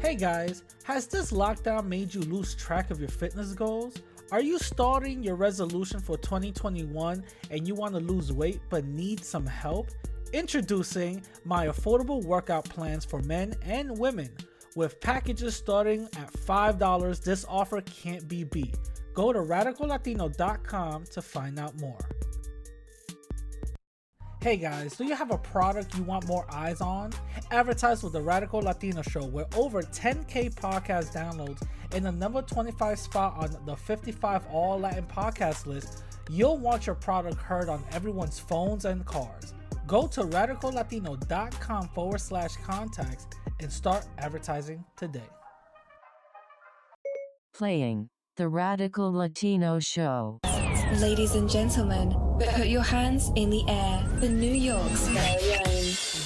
Hey guys, has this lockdown made you lose track of your fitness goals? Are you starting your resolution for 2021 and you want to lose weight but need some help? Introducing my affordable workout plans for men and women. With packages starting at $5, this offer can't be beat. Go to radicallatino.com to find out more. Hey guys, do you have a product you want more eyes on? Advertise with the Radical Latino Show, where over 10k podcast downloads and the number 25 spot on the 55 All Latin podcast list. You'll want your product heard on everyone's phones and cars. Go to radicallatino.com forward slash contacts and start advertising today. Playing the Radical Latino Show. Ladies and gentlemen, put your hands in the air for New York's very own.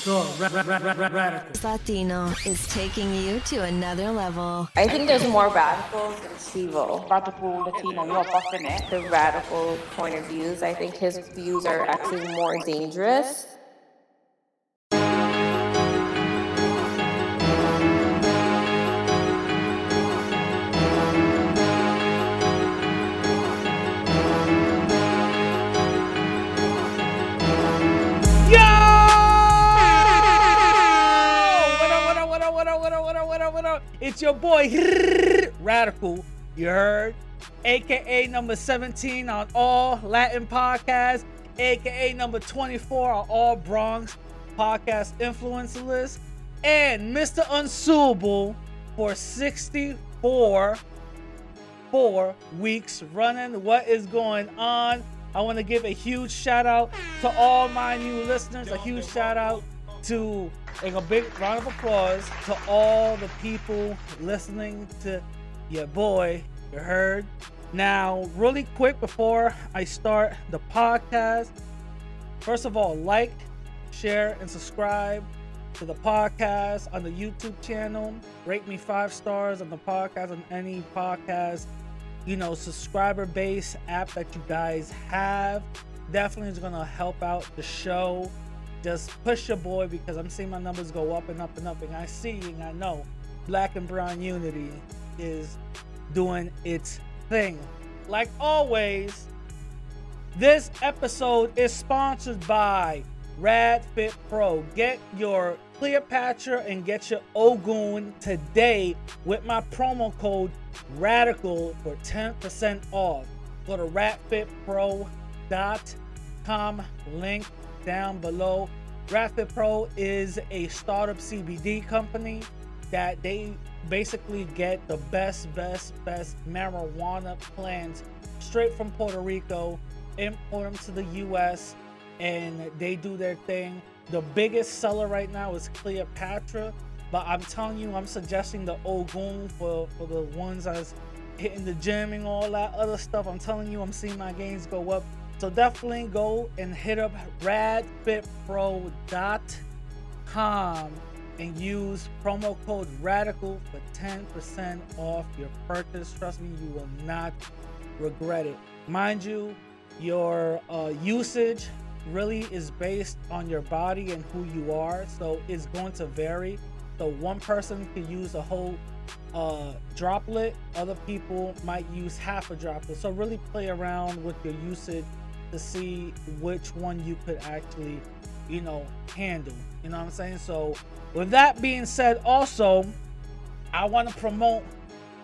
The ra- ra- ra- ra- Latino is taking you to another level. I think there's more radicals than Sivo. Radical Latino, you're buffing it. The radical point of views. I think his views are actually more dangerous. It's your boy Radical, you heard? AKA number 17 on all Latin podcasts, AKA number 24 on all Bronx podcast influencer list, and Mr. Unsuable for 64 four weeks running. What is going on? I want to give a huge shout out to all my new listeners. A huge shout out to like a big round of applause to all the people listening to your boy. You heard. Now, really quick before I start the podcast, first of all, like, share, and subscribe to the podcast on the YouTube channel. Rate me five stars on the podcast on any podcast, you know, subscriber base app that you guys have. Definitely is gonna help out the show. Just push your boy because I'm seeing my numbers go up and up and up, and I see and I know Black and Brown Unity is doing its thing. Like always, this episode is sponsored by RadFit Pro. Get your Cleopatra and get your Ogun today with my promo code RADICAL for 10% off. Go to radfitpro.com, link down below. RadFit Pro is a startup CBD company that they basically get the best, best, best marijuana plants straight from Puerto Rico, import them to the US, and they do their thing. The biggest seller right now is Cleopatra, but I'm telling you, I'm suggesting the Ogun for, for the ones that's hitting the gym and all that other stuff. I'm telling you, I'm seeing my gains go up. So definitely go and hit up radfitpro.com and use promo code RADICAL for 10% off your purchase. Trust me, you will not regret it. Mind you, your uh, usage really is based on your body and who you are, so it's going to vary. So one person could use a whole uh, droplet, other people might use half a droplet. So really play around with your usage to see which one you could actually, you know, handle. You know what I'm saying? So with that being said, also, I want to promote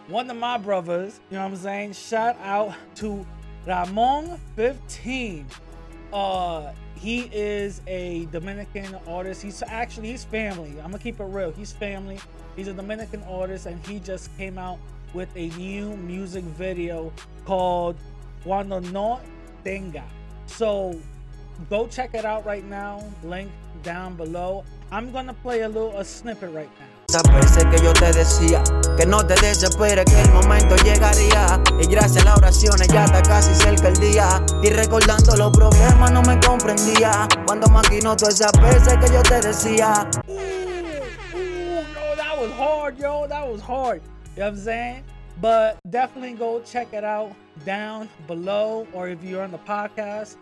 one of my brothers. You know what I'm saying? Shout out to Ramon 15. Uh, he is a Dominican artist. He's actually he's family. I'm gonna keep it real. He's family. He's a Dominican artist, and he just came out with a new music video called Cuando No Tenga. So go check it out right now. Link down below. I'm gonna play a little a snippet right now. Esas veces que yo te decía que no te desesperes, que el momento llegaría. Y gracias a las oraciones ya está casi cerca el día. Y recordando los problemas no me comprendía. Cuando maquinó todas esas veces que yo te decía. Ooh, ooh, yo, that was hard, yo. That was hard. You know what I'm saying? But definitely go check it out down below, or if you're on the podcast,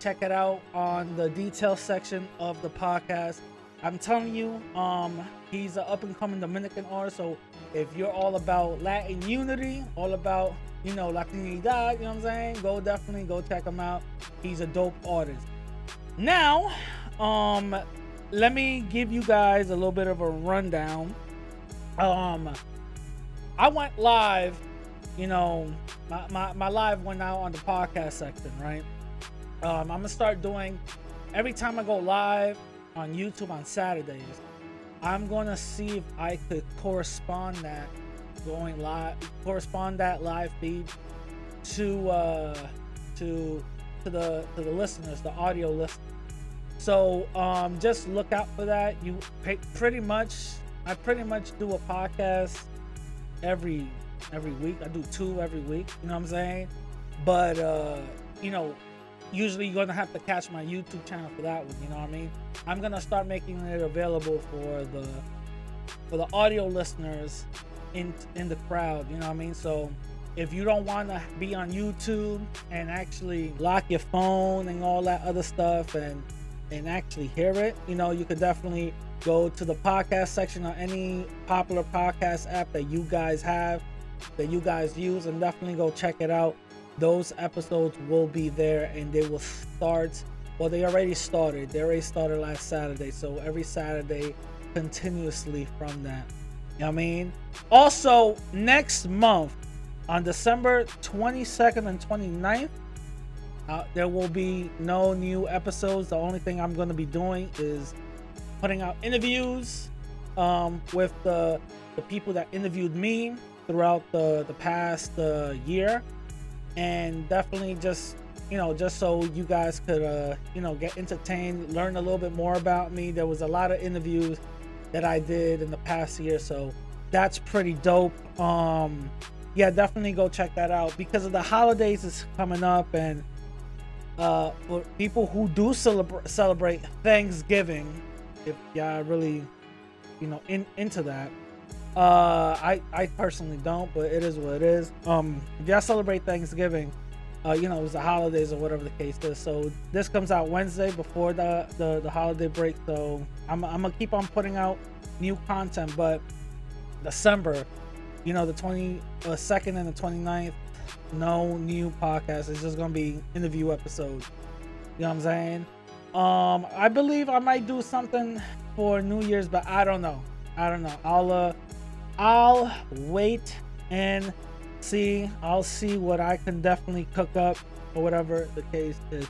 check it out on the detail section of the podcast. I'm telling you, um, he's an up and coming Dominican artist. So if you're all about Latin unity, all about you know Latinidad, you know what I'm saying, go definitely go check him out. He's a dope artist. Now, um, let me give you guys a little bit of a rundown. Um, I went live, you know, my, my, my live went out on the podcast section, right? Um, I'm gonna start doing every time I go live on YouTube on Saturdays. I'm gonna see if I could correspond that going live, correspond that live feed to uh, to to the to the listeners, the audio listeners. So um, just look out for that. You pretty much, I pretty much do a podcast every every week. I do two every week. You know what I'm saying? But uh, you know, usually you're gonna have to catch my YouTube channel for that one. You know what I mean? I'm gonna start making it available for the for the audio listeners in in the crowd. You know what I mean? So if you don't want to be on YouTube and actually lock your phone and all that other stuff and and actually hear it, you know, you could definitely go to the podcast section on any popular podcast app that you guys have that you guys use and definitely go check it out. Those episodes will be there and they will start well they already started. They already started last saturday so every saturday continuously from that. You know i mean? Also next month on december 22nd and 29th uh, there will be no new episodes. The only thing i'm going to be doing is putting out interviews um, with the the people that interviewed me throughout the the past uh, year. And definitely just you know just so you guys could uh you know get entertained learn a little bit more about me. There was a lot of interviews that i did in the past year so that's pretty dope. Um yeah definitely go check that out. Because of the holidays is coming up and uh for people who do celebrate celebrate thanksgiving if y'all really you know in into that uh, I I personally don't, but it is what it is. Um, if y'all celebrate Thanksgiving, uh, you know, it's the holidays or whatever the case is. So this comes out Wednesday before the the, the holiday break. So I'm I'm gonna keep on putting out new content, but December, you know, the 22nd and the 29th, no new podcast. It's just gonna be interview episodes. You know what I'm saying? Um, I believe I might do something for New Year's, but I don't know. I don't know. I'll uh I'll wait and see. I'll see what I can definitely cook up or whatever the case is.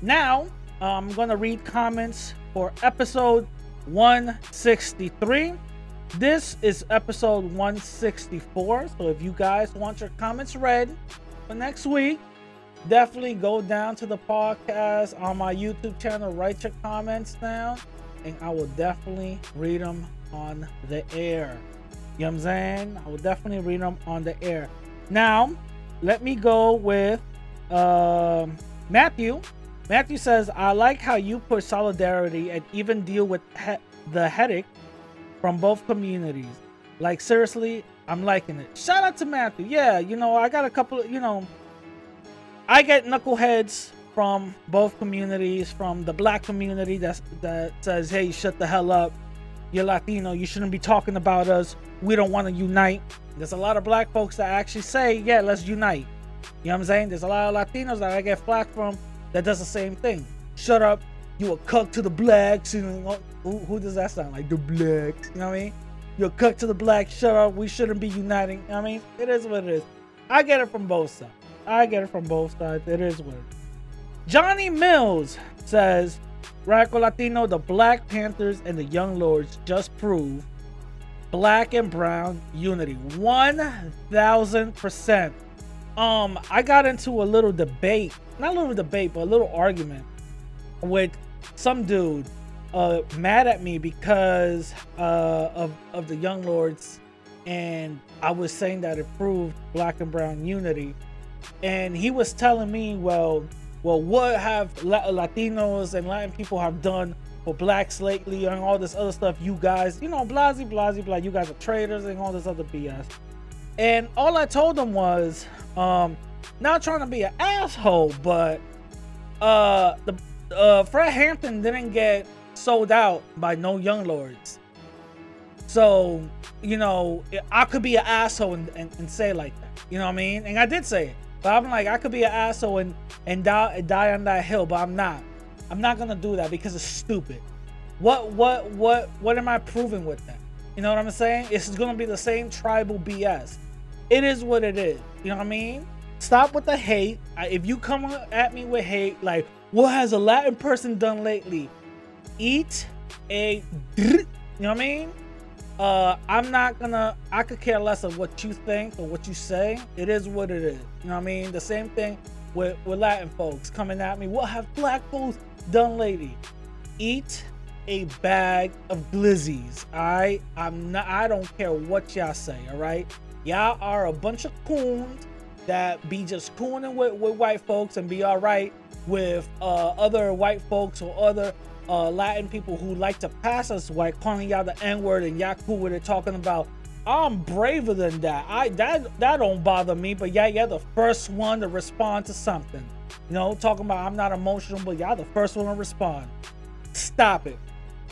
Now, I'm to read comments for episode 163. This is episode 164. So if you guys want your comments read for next week, definitely go down to the podcast on my YouTube channel, write your comments down, and I will definitely read them on the air. You know what I'm saying? I will definitely read them on the air. Now, let me go with uh, Matthew. Matthew says, I like how you put solidarity and even deal with he- the headache from both communities. Like, seriously, I'm liking it. Shout out to Matthew. Yeah, you know, I got a couple of, you know, I get knuckleheads from both communities, from the black community that that says, "Hey, shut the hell up. You're Latino. You shouldn't be talking about us. We don't want to unite." There's a lot of black folks that actually say, "Yeah, let's unite." You know what I'm saying? There's a lot of Latinos that I get flack from that does the same thing. Shut up. You a cuck to the blacks. You know, who, who does that sound like? The blacks. You know what I mean? You're a cuck to the blacks. Shut up. We shouldn't be uniting. You know I mean, it is what it is. I get it from both sides. I get it from both sides. It is weird. Johnny Mills says, Radical Latino, the Black Panthers and the Young Lords just prove black and brown unity. 1000%. Um, I got into a little debate, not a little debate, but a little argument with some dude uh mad at me because uh of of the young lords and I was saying that it proved black and brown unity and he was telling me well well what have latinos and latin people have done for blacks lately and all this other stuff you guys you know blasey blasey blah you guys are traitors and all this other bs and all i told him was um not trying to be an asshole but uh the uh fred hampton didn't get sold out by no young lords. So, you know, I could be an asshole and, and, and say like that. You know what I mean? And I did say it. But I'm like, I could be an asshole and, and die, die on that hill, but I'm not. I'm not gonna do that because it's stupid. What what what what am I proving with that? You know what I'm saying? It's gonna be the same tribal BS. It is what it is. You know what I mean? Stop with the hate. If you come at me with hate, like what has a Latin person done lately? Eat a, you know what I mean? Uh, I'm not gonna. I could care less of what you think or what you say. It is what it is. You know what I mean? The same thing with with Latin folks coming at me. What have black folks done lady? Eat a bag of glizzies. Alright? I'm not I don't care what y'all say, alright? Y'all are a bunch of coons that be just cooning with, with white folks and be alright with uh, other white folks or other uh, Latin people who like to pass us white, calling y'all the N-word and y'all cool with it, talking about I'm braver than that. I that that don't bother me, but yeah, you're the first one to respond to something. You know, talking about I'm not emotional, but y'all the first one to respond. Stop it.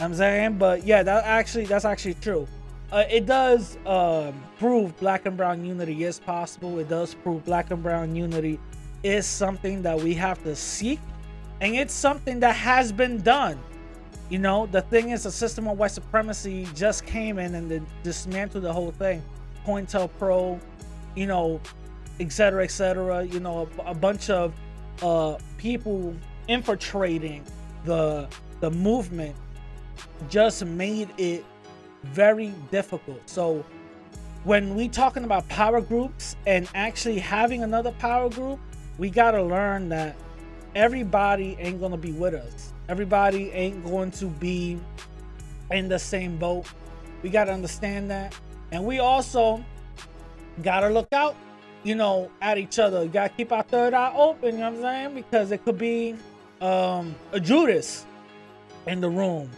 I'm saying, but yeah, that actually that's actually true. Uh, it does um, prove black and brown unity is possible. It does prove black and brown unity is something that we have to seek, and it's something that has been done. You know, the thing is, the system of white supremacy just came in and dismantled the whole thing. COINTELPRO, you know, etc., etc. You know, a, a bunch of uh, people infiltrating the the movement just made it very difficult. So when we talking about power groups and actually having another power group, we got to learn that everybody ain't to be with us. Everybody ain't going to be in the same boat. We got to understand that. And we also got to look out, you know, at each other. You got to keep our third eye open, you know what I'm saying? Because it could be um, a Judas in the room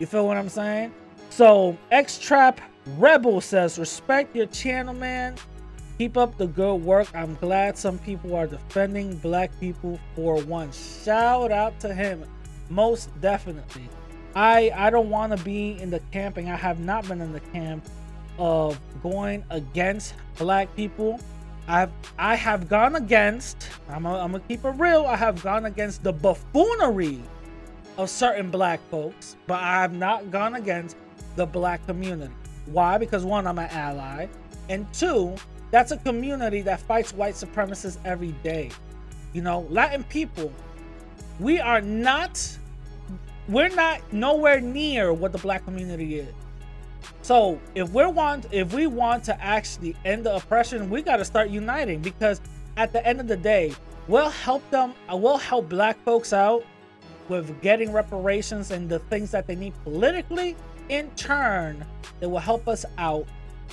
you feel what I'm saying? So, X Trap Rebel says, respect your channel, man. Keep up the good work. I'm glad some people are defending black people for one. Shout out to him. Most definitely. I I don't want to be in the camping. I have not been in the camp of going against black people. I've I have gone against. I'm gonna keep it real. I have gone against the buffoonery of certain black folks, but I have not gone against the black community. Why? Because one, I'm an ally, and two, that's a community that fights white supremacists every day. You know, Latin people, we are not, we're not nowhere near what the black community is. So if we want, if we want to actually end the oppression, we got to start uniting because at the end of the day, we'll help them. We'll help black folks out with getting reparations and the things that they need politically, in turn, it will help us out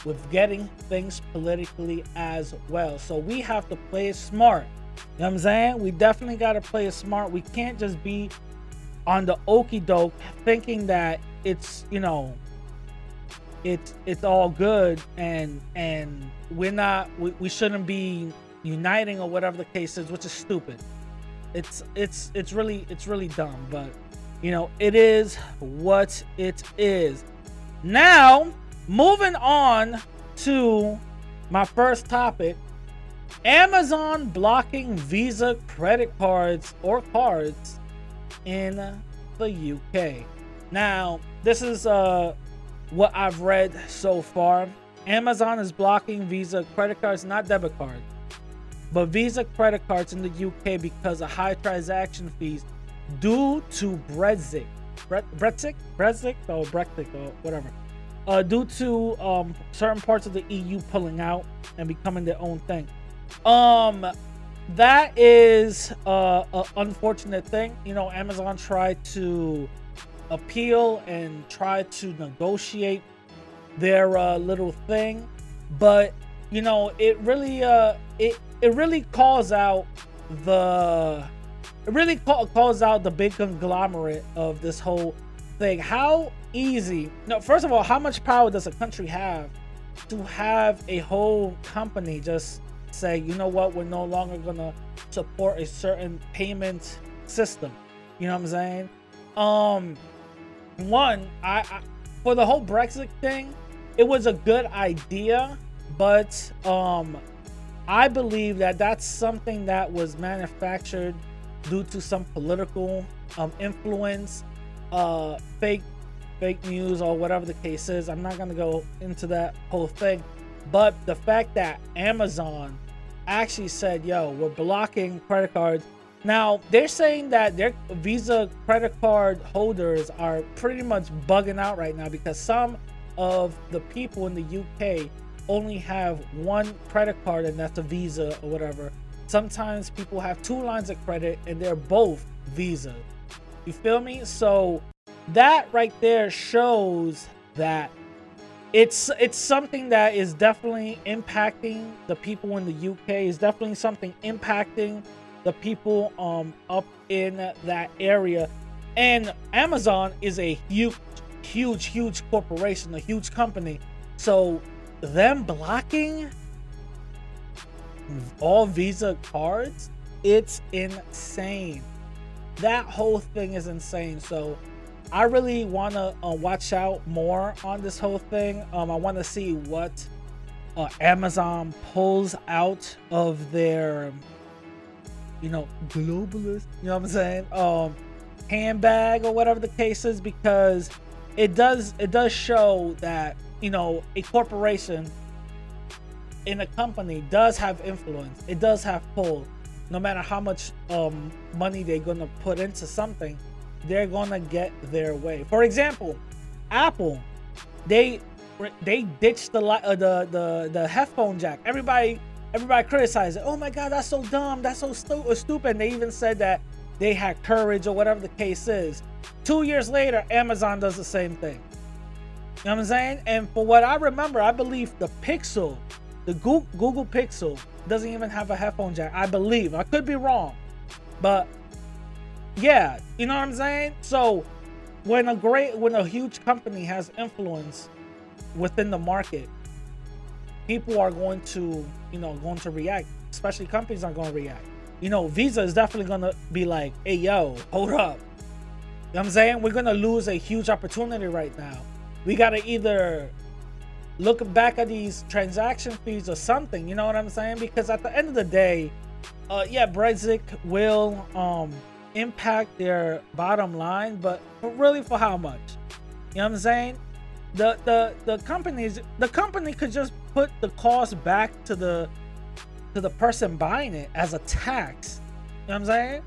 with getting things politically as well. So we have to play it smart. You know what I'm saying? We definitely got to play it smart. We can't just be on the okey doke thinking that it's, you know, it's it's all good and and we're not we, we shouldn't be uniting or whatever the case is, which is stupid it's it's it's really it's really dumb but you know it is what it is now moving on to my first topic amazon blocking visa credit cards or cards in the uk now this is uh what i've read so far amazon is blocking visa credit cards not debit cards but Visa credit cards in the UK because of high transaction fees due to Brexit. Brexit? Brexit? Or Brexit or whatever. Uh, due to um, certain parts of the EU pulling out and becoming their own thing. Um, that is uh, an unfortunate thing. You know, Amazon tried to appeal and try to negotiate their uh, little thing, but you know, it really uh, it it really calls out the it really call, calls out the big conglomerate of this whole thing. How easy? No, first of all, how much power does a country have to have a whole company just say, you know what, we're no longer gonna support a certain payment system. You know what I'm saying? Um, one, I, I for the whole Brexit thing, it was a good idea, but um, I believe that that's something that was manufactured due to some political um, influence, uh, fake fake news or whatever the case is. I'm not gonna go into that whole thing, but the fact that Amazon actually said, "Yo, we're blocking credit cards." Now they're saying that their Visa credit card holders are pretty much bugging out right now because some of the people in the UK only have one credit card and that's a Visa or whatever. Sometimes people have two lines of credit and they're both Visa. You feel me? So that right there shows that it's it's something that is definitely impacting the people in the UK. Is definitely something impacting the people um up in that area. And Amazon is a huge, huge, huge corporation, a huge company. So them blocking all Visa cards, it's insane. That whole thing is insane. So I really want to uh, watch out more on this whole thing. Um, I want to see what uh, Amazon pulls out of their, you know, globalist, you know what I'm saying? Um, handbag or whatever the case is, because it does it does show that you know a corporation in a company does have influence. It does have pull. No matter how much um, money they're gonna put into something, they're gonna get their way. For example, Apple, they they ditched the uh, the the the headphone jack. Everybody everybody criticized it. Oh my god, that's so dumb. That's so stu- uh, stupid. And they even said that they had courage or whatever the case is. Two years later, Amazon does the same thing. You know what I'm saying? And for what I remember, I believe the Pixel, the Google, Google Pixel, doesn't even have a headphone jack. I believe. I could be wrong, but yeah, you know what I'm saying? So when a great when a huge company has influence within the market, people are going to, you know, going to react. Especially companies are going to react. You know, Visa is definitely going to be like, "Hey, yo, hold up." You know what I'm saying? We're going to lose a huge opportunity right now. We got to either look back at these transaction fees or something, you know what I'm saying? Because at the end of the day, uh yeah, Brexit will um impact their bottom line, but really for how much? You know what I'm saying? The the the companies the company could just put the cost back to the to the person buying it as a tax. You know what I'm saying?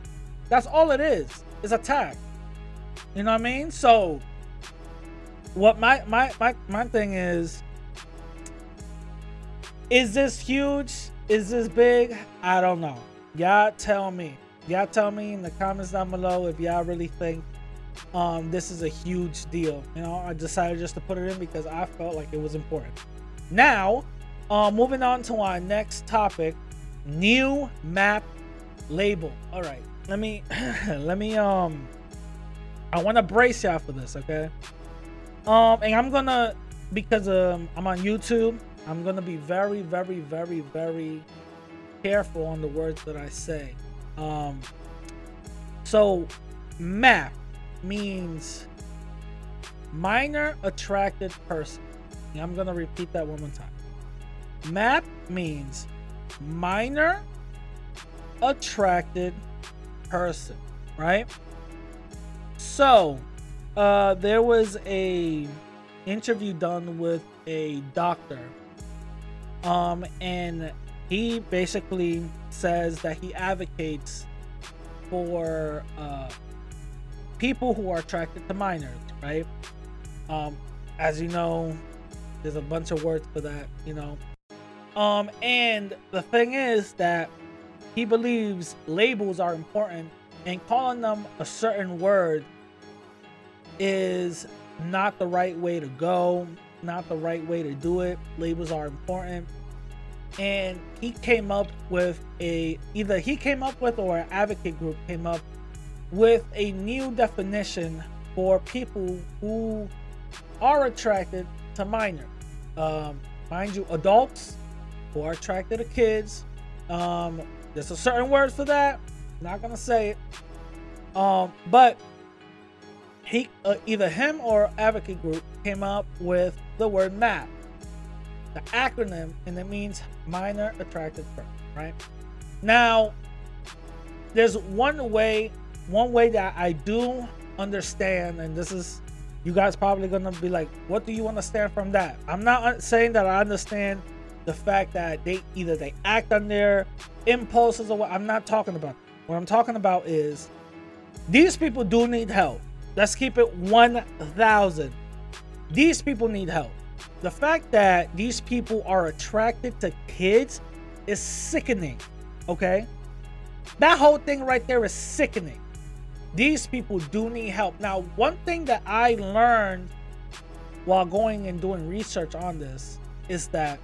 That's all it is. It's a tax. You know what I mean? So what my my my, my thing is is this huge? Is this big? I don't know. Y'all tell me y'all tell me in the comments down below if y'all really think um, this is a huge deal. You know, I decided just to put it in because I felt like it was important. Now, uh, moving on to our next topic, new map label. All right, let me let me um, I want to brace y'all for this, okay? Um, and I'm gonna because um I'm on YouTube. I'm gonna be very, very, very, very careful on the words that I say. Um, so, MAP means minor attracted person. I'm going to repeat that one more time. MAP means minor attracted person, right? So, uh, there was a interview done with a doctor, um, and he basically says that he advocates for uh, people who are attracted to minors, right? Um, as you know, there's a bunch of words for that, you know. Um, and the thing is that he believes labels are important, and calling them a certain word is not the right way to go, not the right way to do it. Labels are important and he came up with a either he came up with or an advocate group came up with a new definition for people who are attracted to minors. Um, mind you, adults who are attracted to kids. Um, there's a certain word for that. I'm not gonna say it. Um, but he uh, either him or advocate group came up with the word MAP, the acronym, and it means minor attracted person, right? Now, there's one way, one way that I do understand, and this is you guys probably gonna be like, what do you understand from that? I'm not saying that I understand the fact that they either they act on their impulses or what. I'm not talking about. What I'm talking about is these people do need help. Let's keep it 1,000. These people need help. The fact that these people are attracted to kids is sickening. Okay? That whole thing right there is sickening. These people do need help. Now, one thing that I learned while going and doing research on this is that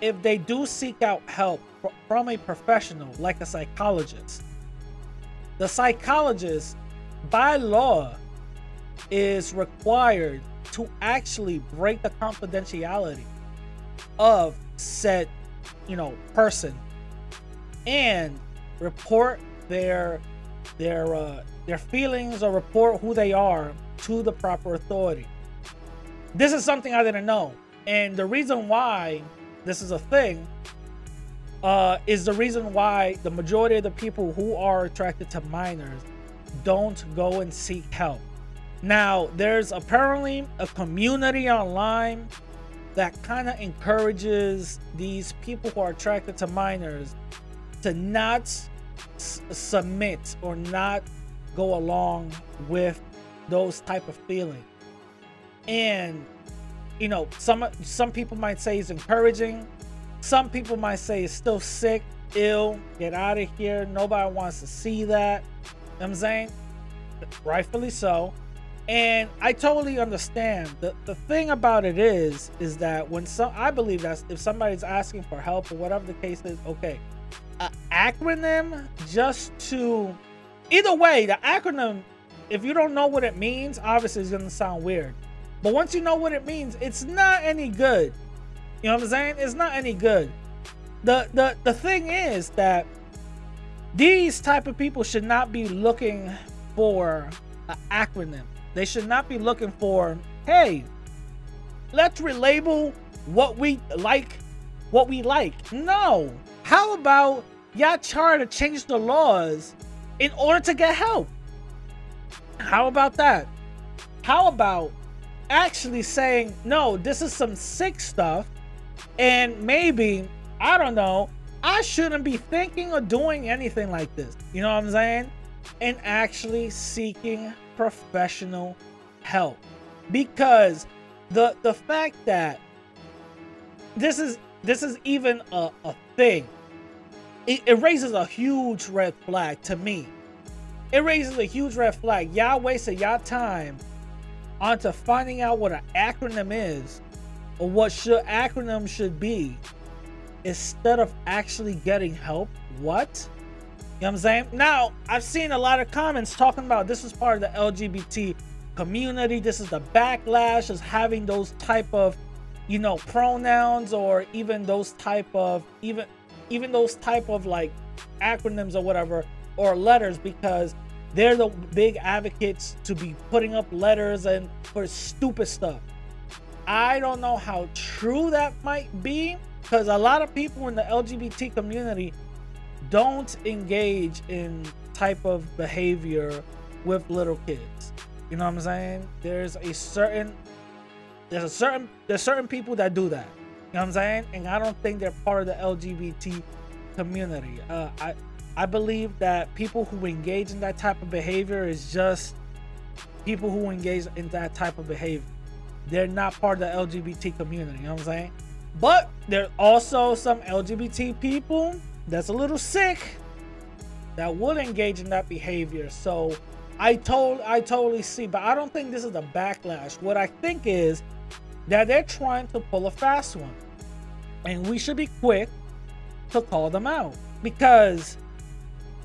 if they do seek out help from a professional like a psychologist, the psychologist by law is required to actually break the confidentiality of said you know person and report their their uh, their feelings or report who they are to the proper authority this is something i didn't know and the reason why this is a thing uh, is the reason why the majority of the people who are attracted to minors don't go and seek help. Now, there's apparently a community online that kind of encourages these people who are attracted to minors to not s- submit or not go along with those type of feelings. And you know, some some people might say it's encouraging, some people might say it's still sick, ill, get out of here. Nobody wants to see that. You know I'm saying? Rightfully so. And I totally understand. The the thing about it is, is that when some I believe that if somebody's asking for help or whatever the case is, okay. An acronym just to either way, the acronym, if you don't know what it means, obviously it's gonna sound weird. But once you know what it means, it's not any good. You know what I'm saying? It's not any good. The the the thing is that these type of people should not be looking for an acronym. They should not be looking for, hey, let's relabel what we like, what we like. No. How about y'all try to change the laws in order to get help? How about that? How about actually saying, no, this is some sick stuff and maybe, I don't know, I shouldn't be thinking or doing anything like this. You know what I'm saying? And actually seeking professional help. Because the the fact that this is this is even a, a thing, it, it raises a huge red flag to me. It raises a huge red flag. Y'all wasted y'all time onto finding out what an acronym is or what should acronym should be instead of actually getting help. What? You know what I'm saying? Now, I've seen a lot of comments talking about this is part of the LGBT community. This is the backlash is having those type of, you know, pronouns or even those type of even even those type of like acronyms or whatever or letters because they're the big advocates to be putting up letters and for stupid stuff. I don't know how true that might be because a lot of people in the LGBT community don't engage in type of behavior with little kids. You know what I'm saying? There's a certain there's a certain there's certain people that do that. You know what I'm saying? And I don't think they're part of the LGBT community. Uh, I I believe that people who engage in that type of behavior is just people who engage in that type of behavior they're not part of the LGBT community. You know what I'm saying? But there's also some LGBT people that's a little sick that would engage in that behavior. So I told I totally see, but I don't think this is a backlash. What I think is that they're trying to pull a fast one. And we should be quick to call them out. Because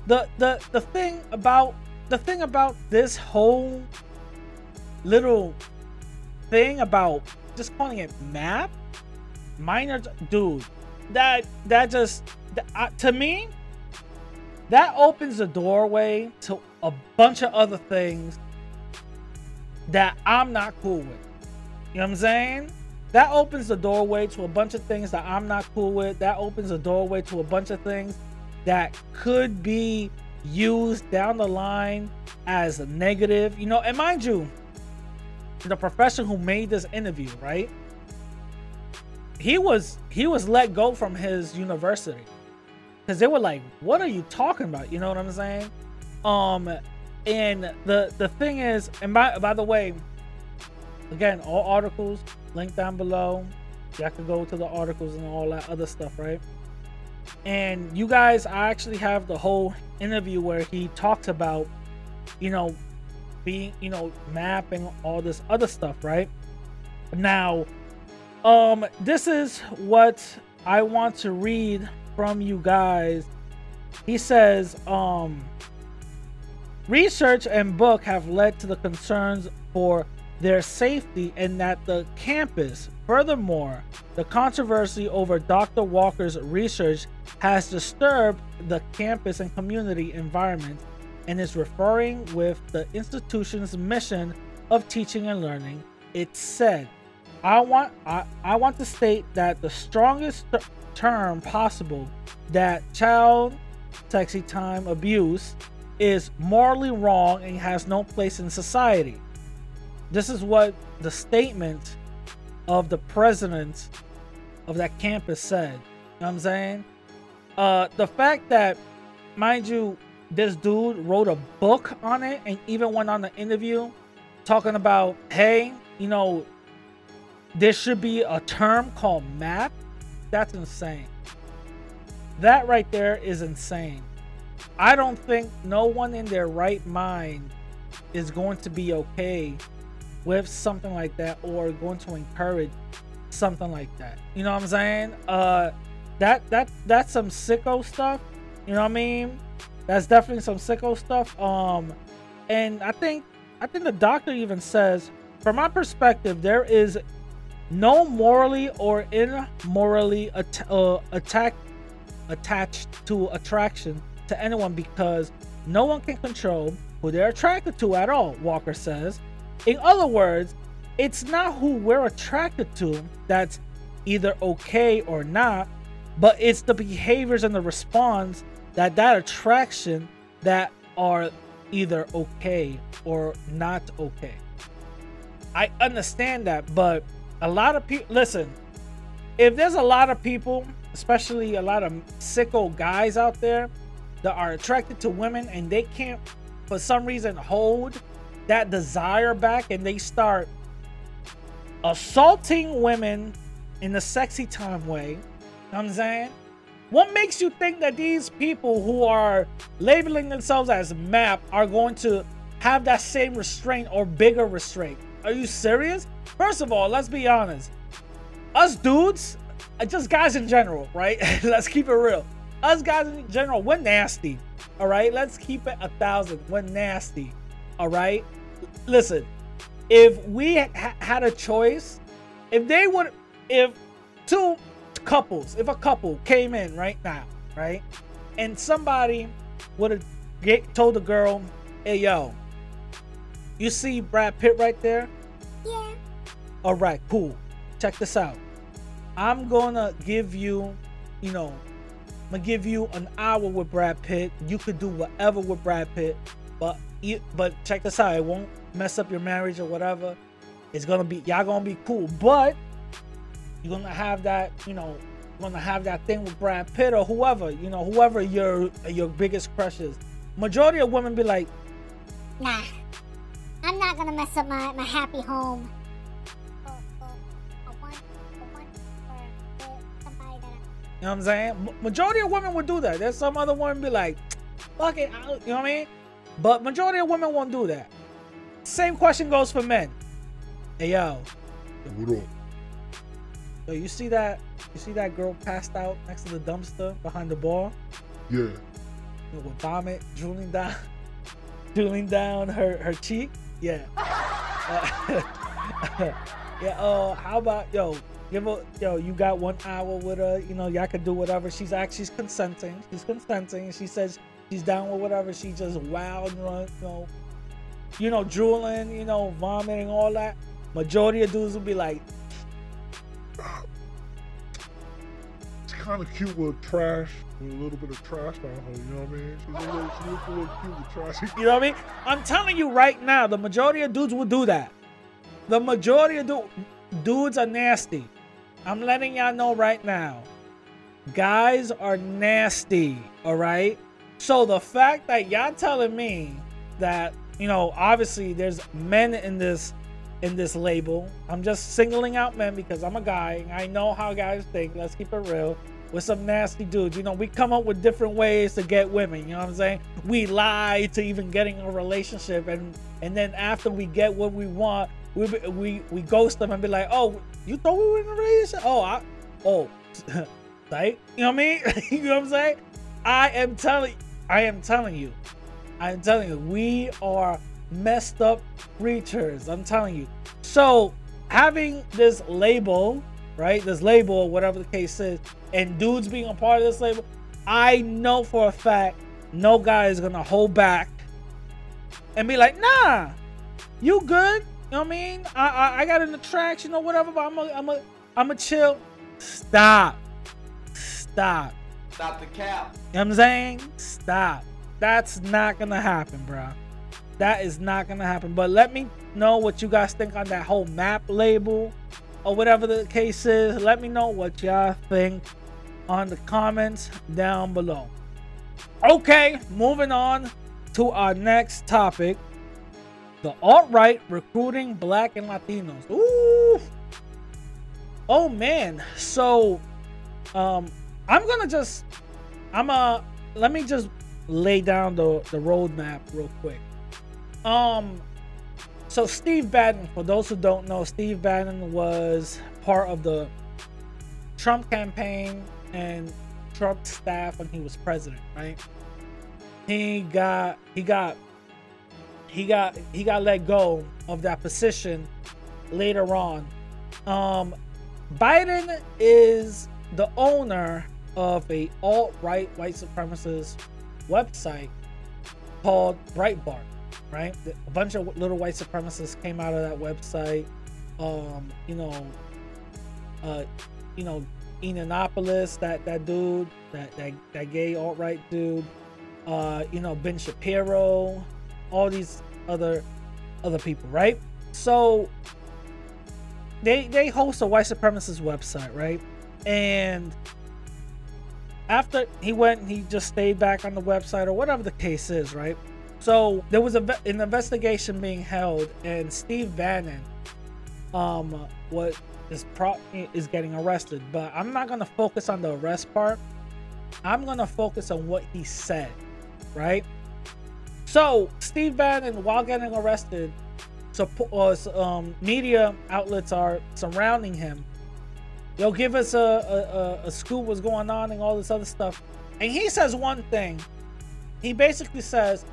the the the thing about the thing about this whole little thing about just calling it map minor dude that that just uh, to me that opens the doorway to a bunch of other things that I'm not cool with. You know what I'm saying? That opens the doorway to a bunch of things that I'm not cool with. That opens the doorway to a bunch of things that could be used down the line as a negative. You know, and mind you, the professor who made this interview, right? He was he was let go from his university because they were like, "What are you talking about?" You know what I'm saying? Um, and the the thing is, and by by the way, again, all articles linked down below. Y'all can go to the articles and all that other stuff, right? And you guys, I actually have the whole interview where he talks about, you know, being, you know, mapping all this other stuff, right? Now, um, this is what I want to read from you guys. He says, um, research and book have led to the concerns for their safety and that the campus. Furthermore, the controversy over Dr. Walker's research has disturbed the campus and community environment and is referring with the institution's mission of teaching and learning. It said, I want I, I want to state that the strongest th- term possible that child sexy time abuse is morally wrong and has no place in society. This is what the statement of the president of that campus said. You know what I'm saying? Uh, the fact that, mind you, this dude wrote a book on it and even went on the interview talking about, hey, you know, there should be a term called MAP. That's insane. That right there is insane. I don't think no one in their right mind is going to be okay with something like that or going to encourage something like that. You know what I'm saying? Uh that that that's some sicko stuff. You know what I mean? That's definitely some sicko stuff. Um and I think I think the doctor even says from my perspective there is no morally or immorally at- uh, attack attached to attraction to anyone because no one can control who they're attracted to at all, Walker says. In other words, it's not who we're attracted to that's either okay or not, but it's the behaviors and the response that that attraction that are either okay or not okay. I understand that, but a lot of people listen, if there's a lot of people, especially a lot of sicko guys out there that are attracted to women and they can't for some reason hold that desire back and they start assaulting women in the sexy time way. You know I'm saying? What makes you think that these people who are labeling themselves as MAP are going to have that same restraint or bigger restraint? Are you serious? First of all, let's be honest. Us dudes, uh, just guys in general, right? let's keep it real. Us guys in general, we're nasty. All right, let's keep it a thousand. We're nasty. All right, listen. If we ha- had a choice, if they would, if two couples, if a couple came in right now, right, and somebody would have told the girl, "Hey, yo, you see Brad Pitt right there? Yeah. All right, cool. Check this out. I'm gonna give you, you know, I'm gonna give you an hour with Brad Pitt. You could do whatever with Brad Pitt, but but check this out. It won't mess up your marriage or whatever. It's gonna be y'all gonna be cool, but you're gonna have that, you know, gonna have that thing with Brad Pitt or whoever, you know, whoever your your biggest crush is. Majority of women be like, Nah. I'm not gonna mess up my, my happy home. You know what I'm saying? Majority of women would do that. There's some other women be like, fuck it, I- you know what I mean? But majority of women won't do that. Same question goes for men. Hey yo, What up? yo, you see that? You see that girl passed out next to the dumpster behind the bar Yeah. you know, with vomit drooling down, drooling down her her cheek? Yeah. Uh, yeah. Uh, how about yo? Give her yo. You got one hour with her. You know, y'all can do whatever. She's actually consenting. She's consenting. She says she's down with whatever. She just wild, run, you know, you know, drooling, you know, vomiting, all that, majority of dudes will be like, kind of cute with trash, with a little bit of trash on her. You know what I mean? She's a little, she looks a little cute with trash. you know what I mean? I'm telling you right now, the majority of dudes will do that. The majority of du- dudes are nasty. I'm letting y'all know right now. Guys are nasty, all right? So the fact that y'all telling me that, you know, obviously there's men in this in this label. I'm just singling out men because I'm a guy. I know how guys think. Let's keep it real. With some nasty dudes, you know, we come up with different ways to get women. You know what I'm saying? We lie to even getting a relationship, and and then after we get what we want, we we we ghost them and be like, oh, you thought we were in a relationship? Oh, I, oh, right? You know what I mean? you know what I'm saying? I am telling, I am telling you, I am telling you, we are messed up creatures. I'm telling you. So having this label, right? This label, whatever the case is, and dudes being a part of this label, I know for a fact no guy is gonna hold back and be like, nah, you good. You know what I mean? I I, I got an attraction or whatever, but I'm a I'm a I'm a chill. Stop. Stop. Stop the cap. You know what I'm saying? Stop. That's not gonna happen, bro. That is not gonna happen. But let me know what you guys think on that whole map label or whatever the case is. Let me know what y'all think on the comments down below. Okay, moving on to our next topic. The alt-right recruiting black and Latinos. Ooh. Oh man. So um I'm gonna just I'm a let me just lay down the the roadmap real quick. Um, so Steve Bannon, for those who don't know, Steve Bannon was part of the Trump campaign and Trump staff when he was president, right? He got he got he got he got let go of that position later on. Um, Biden is the owner of a alt-right white supremacist website called Breitbart, right? A bunch of little white supremacists came out of that website. Um, you know, uh, you know, Yiannopoulos, that that dude, that that, that gay alt-right dude, uh, you know, Ben Shapiro, all these other other people, right? So they they host a white supremacist website, right? And after he went, he just stayed back on the website or whatever the case is, right? So there was a, an investigation being held, and Steve Bannon, um, what is pro is getting arrested. But I'm not gonna focus on the arrest part. I'm gonna focus on what he said, right? So Steve Bannon, while getting arrested, so uh, um, media outlets are surrounding him yo, give us a, a, a, scoop what's going on and all this other stuff. And he says one thing. He basically says,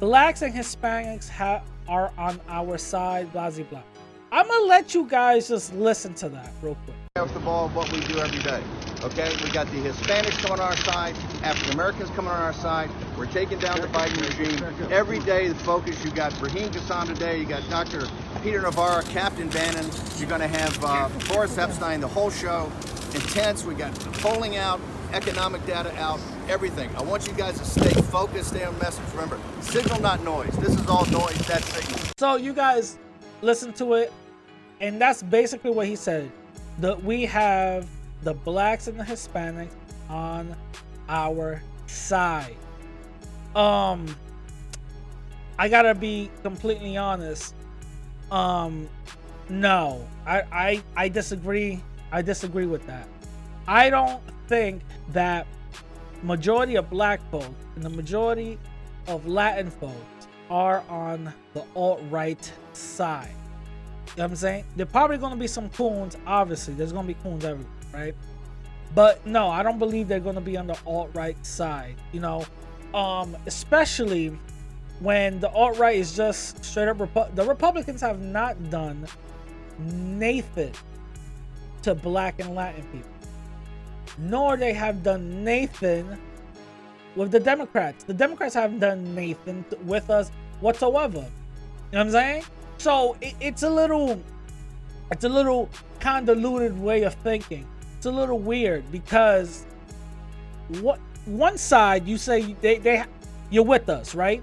blacks and Hispanics ha- are on our side, blah, blah, blah. I'm going to let you guys just listen to that real quick. First of what we do every day. Okay, we got the Hispanics coming on our side, African Americans coming on our side. We're taking down the Biden regime. Every day, the focus, you got Brahim Ghassan today, you got Dr. Peter Navarro, Captain Bannon. You're going to have uh, Boris Epshteyn, the whole show. Intense. We got polling out, economic data out, everything. I want you guys to stay focused, stay on message. Remember, signal, not noise. This is all noise, that's signal. So you guys listen to it, and that's basically what he said. That we have the blacks and the Hispanics on our side. Um, I gotta be completely honest. Um, no, I, I I disagree. I disagree with that. I don't think that majority of black folks and the majority of Latin folks are on the alt-right side. You know what I'm saying? There probably gonna be some coons, obviously. There's gonna be coons everywhere right? But no, I don't believe they're going to be on the alt right side, you know, um, especially when the alt right is just straight up. Repu- the Republicans have not done Nathan to black and Latin people, nor they have done Nathan with the Democrats. The Democrats haven't done Nathan with us whatsoever. You know what I'm saying? So it, it's a little, it's a little convoluted way of thinking. It's a little weird because what one side you say they they you're with us, right?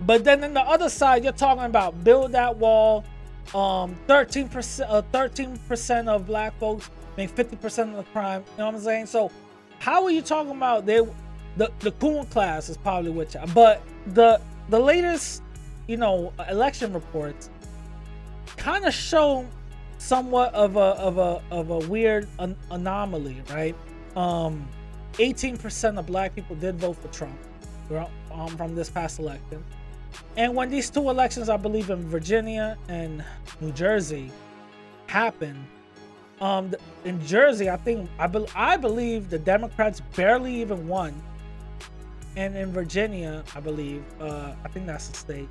But then in the other side, you're talking about build that wall. Um, 13%, uh, 13% of black folks make 50% of the crime. You know what I'm saying? So, how are you talking about they, the the coon class is probably with you, but the the latest, you know, election reports kind of show somewhat of a of a of a weird an- anomaly, right? Um, 18% of black people did vote for Trump um, from this past election. And when these two elections, I believe in Virginia and New Jersey, happened, um, in Jersey, I think I, be, I believe the Democrats barely even won, and in Virginia, I believe, uh, I think that's the state,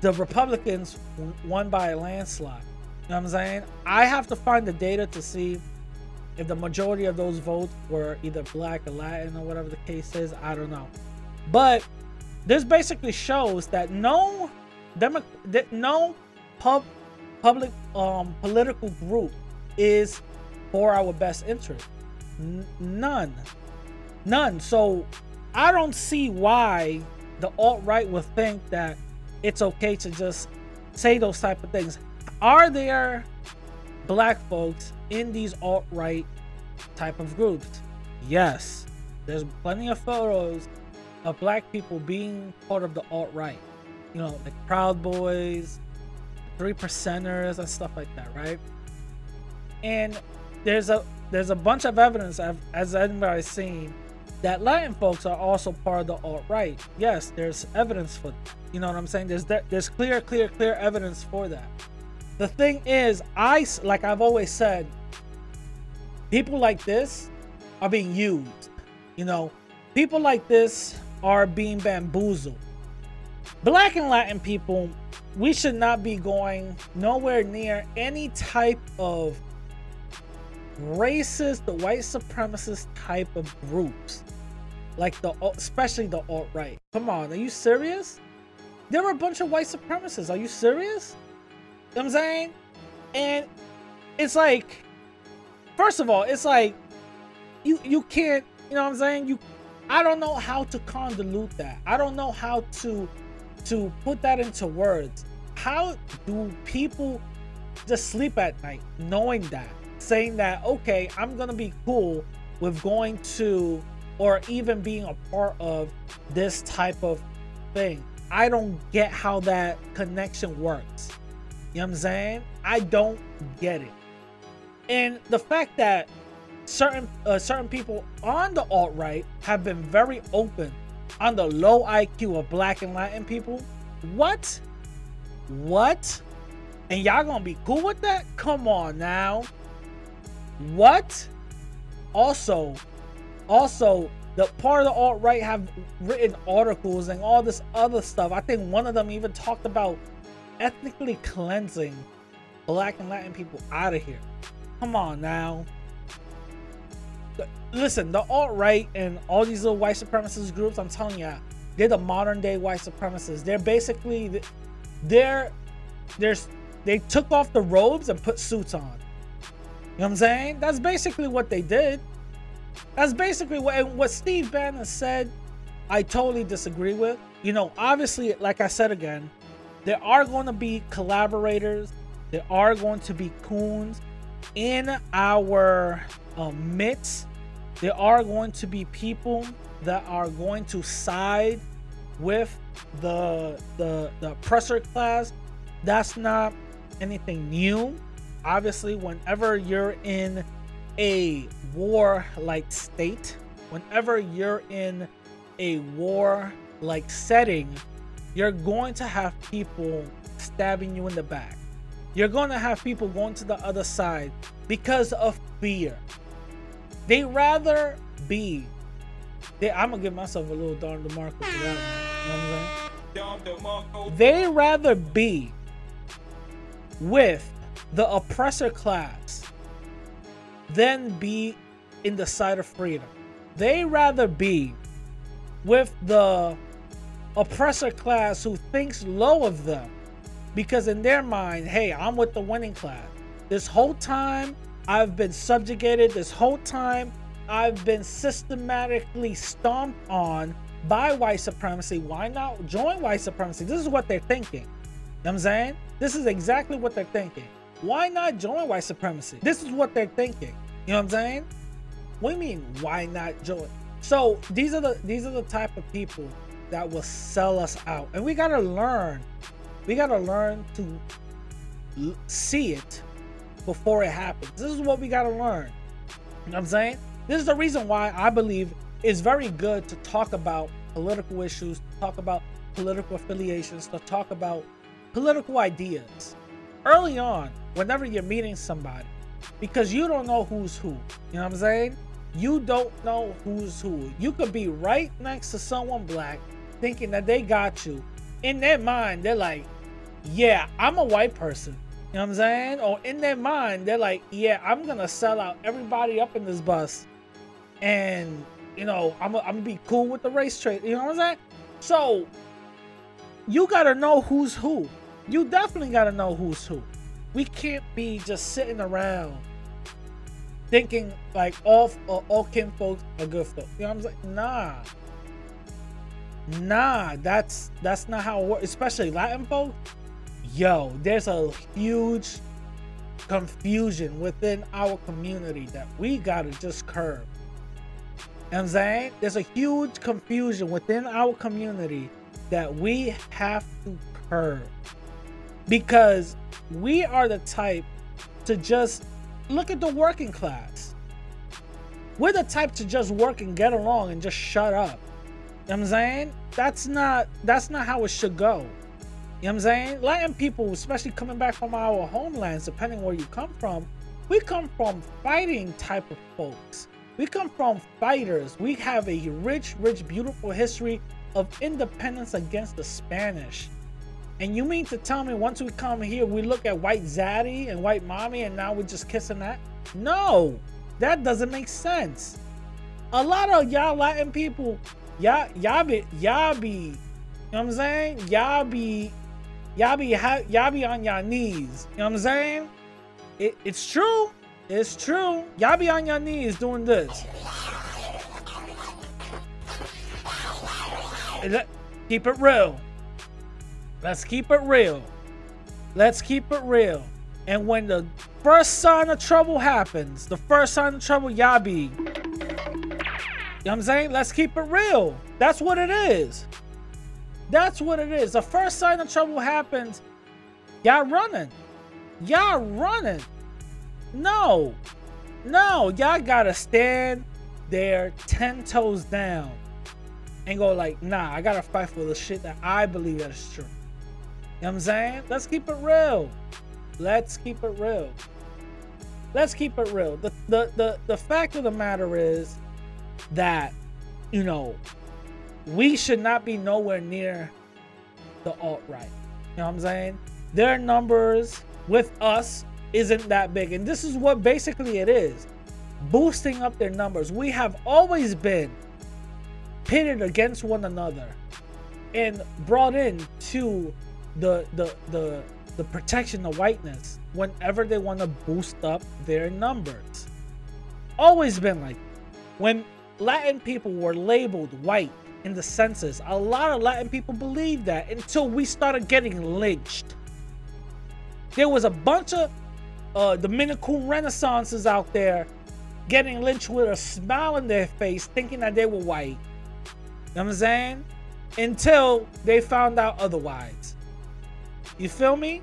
the Republicans won by a landslide. You know what I'm saying? I have to find the data to see if the majority of those votes were either black or Latin or whatever the case is. I don't know, but this basically shows that no no pub public um political group is for our best interest. N- none. None. So I don't see why the alt right would think that it's okay to just say those type of things. Are there black folks in these alt right type of groups? Yes. There's plenty of photos of black people being part of the alt right. You know, like Proud Boys, Three Percenters, and stuff like that, right? And there's a there's a bunch of evidence, as everybody's seen, that Latin folks are also part of the alt right. Yes, there's evidence for, that. you know what I'm saying. There's there's clear, clear, clear evidence for that. The thing is, I like I've always said, people like this are being used. You know, people like this are being bamboozled. Black and Latin people, we should not be going nowhere near any type of racist, the white supremacist type of groups. Like the especially the alt-right. Come on, are you serious? There were a bunch of white supremacists. Are you serious? You know what I'm saying? And it's like, first of all, it's like you you can't, you know what I'm saying? You I don't know how to convolute that. I don't know how to to put that into words. How do people just sleep at night knowing that? Saying that, okay, I'm gonna be cool with going to or even being a part of this type of thing. I don't get how that connection works. You know what I'm saying? I don't get it. And the fact that certain uh, certain people on the alt right have been very open on the low IQ of black and Latin people. What? What? And y'all gonna be cool with that? Come on now. What? Also, also, the part of the alt right have written articles and all this other stuff. I think one of them even talked about ethnically cleansing black and Latin people out of here. Come on now listen, the alt right and all these little white supremacist groups, I'm telling you, they're the modern day white supremacists. They're basically they're there's they took off the robes and put suits on. You know what I'm saying? That's basically what they did. That's basically what what Steve Bannon said. I totally disagree with. You know, obviously, like I said again, there are going to be collaborators. There are going to be coons in our uh, midst there are going to be people that are going to side with the the the oppressor class. That's not anything new. Obviously, whenever you're in a war like state, whenever you're in a war like setting, you're going to have people stabbing you in the back. You're going to have people going to the other side because of fear. They rather be. They, I'm gonna give myself a little Don DeMarco for that one. You know what I'm saying? They rather be with the oppressor class than be in the side of freedom. They rather be with the oppressor class who thinks low of them because in their mind, hey, I'm with the winning class. This whole time I've been subjugated. This whole time I've been systematically stomped on by white supremacy. Why not join white supremacy? This is what they're thinking. You know what I'm saying? This is exactly what they're thinking. Why not join white supremacy? This is what they're thinking. You know what I'm saying? What do you mean, why not join? So these are the these are the type of people that will sell us out. And we gotta learn. We gotta learn to see it before it happens. This is what we gotta learn. You know what I'm saying? This is the reason why I believe it's very good to talk about political issues, to talk about political affiliations, to talk about political ideas early on whenever you're meeting somebody because you don't know who's who. You know what I'm saying? You don't know who's who. You could be right next to someone black thinking that they got you. In their mind, they're like, yeah, I'm a white person. You know what I'm saying? Or in their mind, they're like, yeah, I'm gonna sell out everybody up in this bus. And, you know, I'm, I'm gonna be cool with the race trade. You know what I'm saying? So, you gotta know who's who. You definitely gotta know who's who. We can't be just sitting around thinking like all uh, all kin folks are good folks. You know I'm saying? Nah. Nah, that's that's not how it works. Especially Latin folks. Yo, there's a huge confusion within our community that we gotta just curb. You know I'm saying? There's a huge confusion within our community that we have to curb. Because we are the type to just look at the working class. We're the type to just work and get along and just shut up. You know what I'm saying? That's not that's not how it should go. You know what I'm saying? Latin people, especially coming back from our homelands, depending where you come from, we come from fighting type of folks. We come from fighters. We have a rich, rich, beautiful history of independence against the Spanish. And you mean to tell me once we come here, we look at white zaddy and white mommy and now we're just kissing that? No, that doesn't make sense. A lot of y'all Latin people, y'all, y'all be, y'all be, you know what I'm saying? Y'all be, y'all be, y'all be on your knees. You know what I'm saying? It, it's true. It's true. Y'all be on your knees doing this. Keep it real. Let's keep it real. Let's keep it real. And when the first sign of trouble happens, the first sign of trouble, y'all be. You know what I'm saying? Let's keep it real. That's what it is. That's what it is. The first sign of trouble happens, y'all running. Y'all running. No. No, y'all gotta stand there 10 toes down and go like, nah, I gotta fight for the shit that I believe that is true. You know what I'm saying? Let's keep it real. Let's keep it real. Let's keep it real. The the the, the fact of the matter is that, you know, we should not be nowhere near the alt-right. You know what I'm saying? Their numbers with us isn't that big. And this is what basically it is. Boosting up their numbers. We have always been pitted against one another and brought in to the the the the protection of whiteness whenever they want to boost up their numbers. Always been like when Latin people were labeled white in the census, a lot of Latin people believed that until we started getting lynched. There was a bunch of uh, Dominican Renaissances out there getting lynched with a smile on their face, thinking that they were white. You know what I'm saying? Until they found out otherwise. You feel me?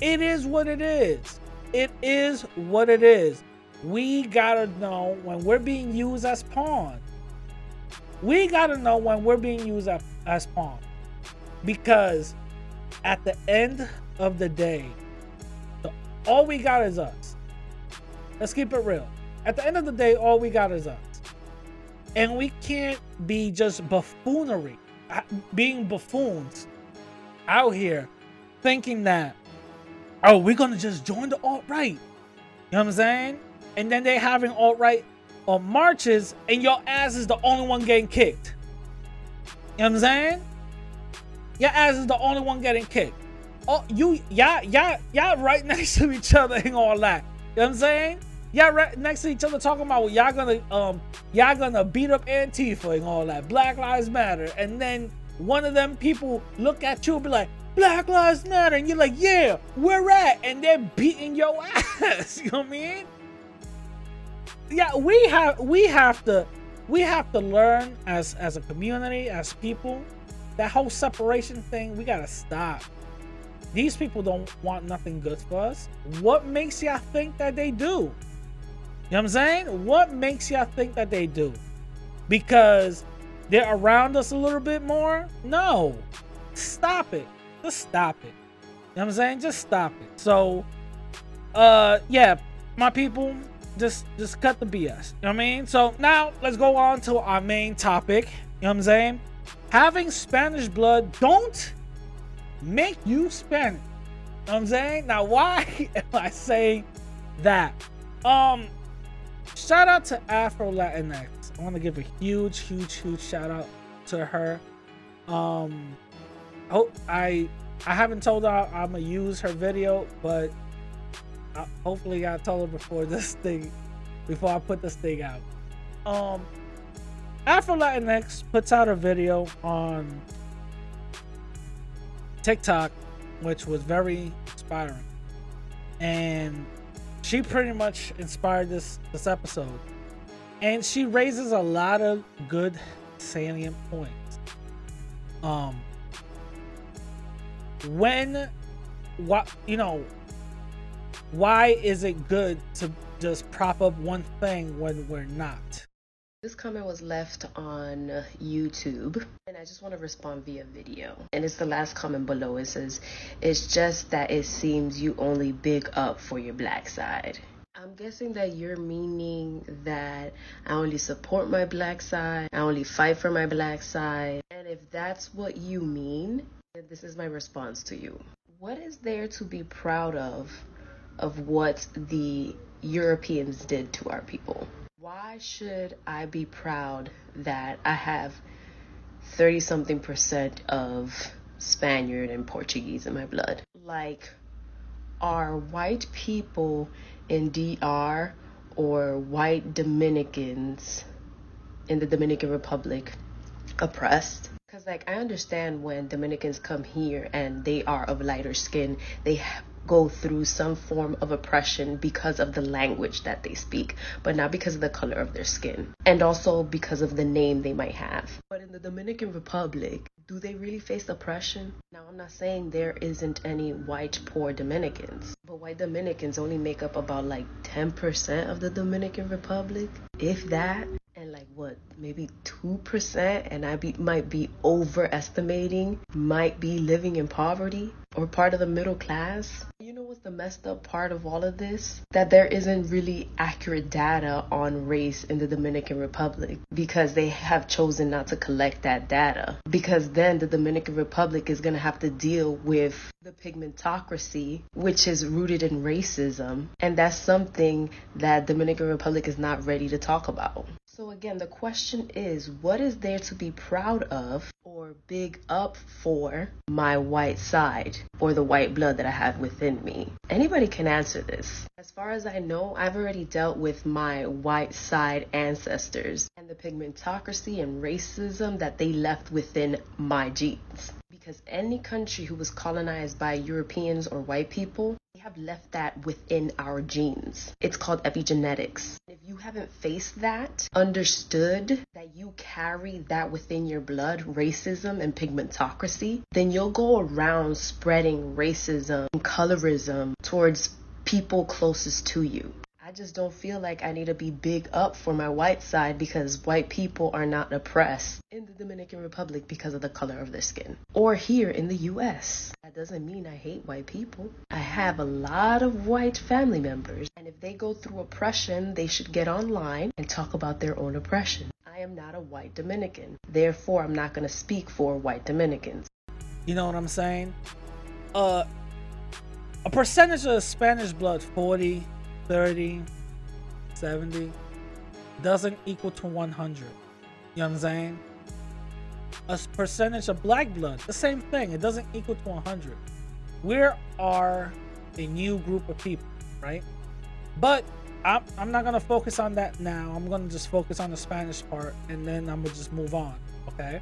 It is what it is. It is what it is. We gotta know when we're being used as pawn. We gotta know when we're being used as, as pawn. Because at the end of the day, the, all we got is us. Let's keep it real. At the end of the day, all we got is us. And we can't be just buffoonery, being buffoons out here thinking that, oh, we're gonna just join the alt right. You know what I'm saying? And then they having alt right on marches, and your ass is the only one getting kicked. You know what I'm saying? Your ass is the only one getting kicked. Oh, you, y'all, y'all, y'all right next to each other and all that. You know what I'm saying? Y'all right next to each other talking about well, y'all gonna um y'all gonna beat up Antifa and all that. Black Lives Matter. And then one of them people look at you and be like, Black Lives Matter, and you're like, yeah, we're at? And they're beating your ass. You know what I mean? Yeah, we have we have to we have to learn as as a community, as people, that whole separation thing, we gotta stop. These people don't want nothing good for us. What makes y'all think that they do? You know what I'm saying? What makes y'all think that they do? Because they're around us a little bit more? No. Stop it. Just stop it. You know what I'm saying? Just stop it. So uh yeah, my people, just just cut the BS. You know what I mean? So now let's go on to our main topic. You know what I'm saying? Having Spanish blood don't make you Spanish. You know what I'm saying? Now why am I saying that? Um shout out to Afro Latinx. I want to give a huge, huge, huge shout out to her. Um oh I I haven't told her I'm gonna use her video, but I, hopefully I told her before this thing, before I put this thing out. Um, Afro Latinx puts out a video on TikTok, which was very inspiring, and she pretty much inspired this this episode, and she raises a lot of good salient points. Um, when what you know why is it good to just prop up one thing when we're not? This comment was left on YouTube, and I just want to respond via video. And it's the last comment below. It says, It's just that it seems you only big up for your black side. I'm guessing that you're meaning that I only support my black side, I only fight for my black side. And if that's what you mean, this is my response to you. What is there to be proud of of what the Europeans did to our people. Why should I be proud that I have 30 something percent of Spaniard and Portuguese in my blood? Like, are white people in DR or white Dominicans in the Dominican Republic oppressed? Because, like, I understand when Dominicans come here and they are of lighter skin, they go through some form of oppression because of the language that they speak, but not because of the color of their skin, and also because of the name they might have. But in the Dominican Republic, do they really face oppression? Now, I'm not saying there isn't any white poor Dominicans, but white Dominicans only make up about like 10% of the Dominican Republic, if that. Like what, maybe 2%, and I be, might be overestimating, might be living in poverty or part of the middle class. You know what's the messed up part of all of this? That there isn't really accurate data on race in the Dominican Republic because they have chosen not to collect that data. Because then the Dominican Republic is going to have to deal with the pigmentocracy, which is rooted in racism. And that's something that Dominican Republic is not ready to talk about. So again, the question is, what is there to be proud of or big up for my white side or the white blood that I have within me? Anybody can answer this. As far as I know, I've already dealt with my white side ancestors and the pigmentocracy and racism that they left within my genes. Because any country who was colonized by Europeans or white people, they have left that within our genes. It's called epigenetics. If you haven't faced that, understood that you carry that within your blood, racism and pigmentocracy, then you'll go around spreading racism and colorism towards people closest to you. I just don't feel like I need to be big up for my white side because white people are not oppressed in the Dominican Republic because of the color of their skin or here in the US. That doesn't mean I hate white people. I have a lot of white family members, and if they go through oppression, they should get online and talk about their own oppression. I am not a white Dominican, therefore, I'm not going to speak for white Dominicans. You know what I'm saying? Uh, a percentage of Spanish blood, 40, 30, 70, doesn't equal to 100. You know what I'm saying? a percentage of black blood. The same thing. It doesn't equal to 100. We are a new group of people, right? But I'm, I'm not gonna focus on that now. I'm gonna just focus on the Spanish part, and then I'm gonna just move on. Okay.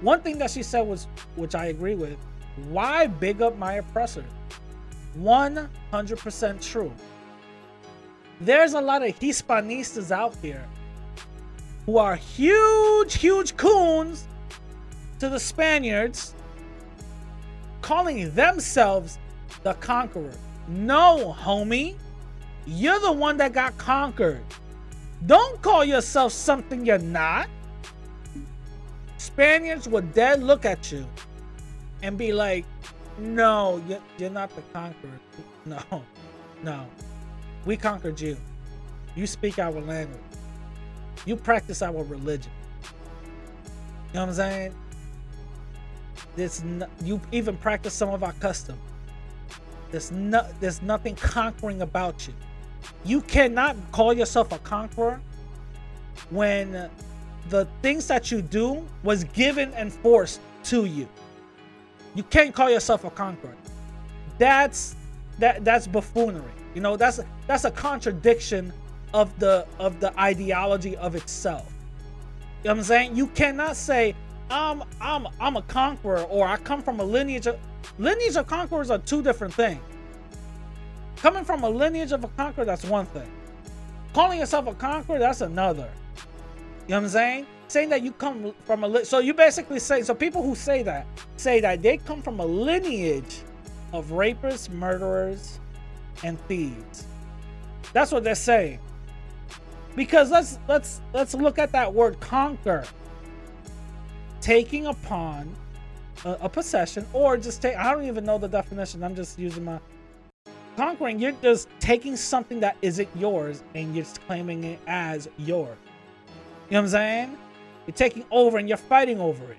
One thing that she said was, which I agree with, why big up my oppressor? 100% true. There's a lot of Hispanistas out here who are huge, huge coons to the Spaniards, calling themselves the conqueror. No, homie, you're the one that got conquered. Don't call yourself something you're not. Spaniards would dead look at you and be like, no, you're, you're not the conqueror. No, no. We conquered you. You speak our language. You practice our religion. You know what I'm saying? No, you even practice some of our custom. There's no, there's nothing conquering about you. You cannot call yourself a conqueror when the things that you do was given and forced to you. You can't call yourself a conqueror. That's that that's buffoonery. You know, that's that's a contradiction of the of the ideology of itself. You know what I'm saying? You cannot say I'm I'm I'm a conqueror or I come from a lineage of lineage of conquerors are two different things. Coming from a lineage of a conqueror, that's one thing. Calling yourself a conqueror, that's another. You know what I'm saying? Saying that you come from a so you basically say so people who say that say that they come from a lineage of rapists, murderers, and thieves. That's what they're saying. Because let's let's let's look at that word conquer. Taking upon a, a possession or just take I don't even know the definition. I'm just using my conquering. You're just taking something that isn't yours and you're just claiming it as yours. You know what I'm saying? You're taking over and you're fighting over it.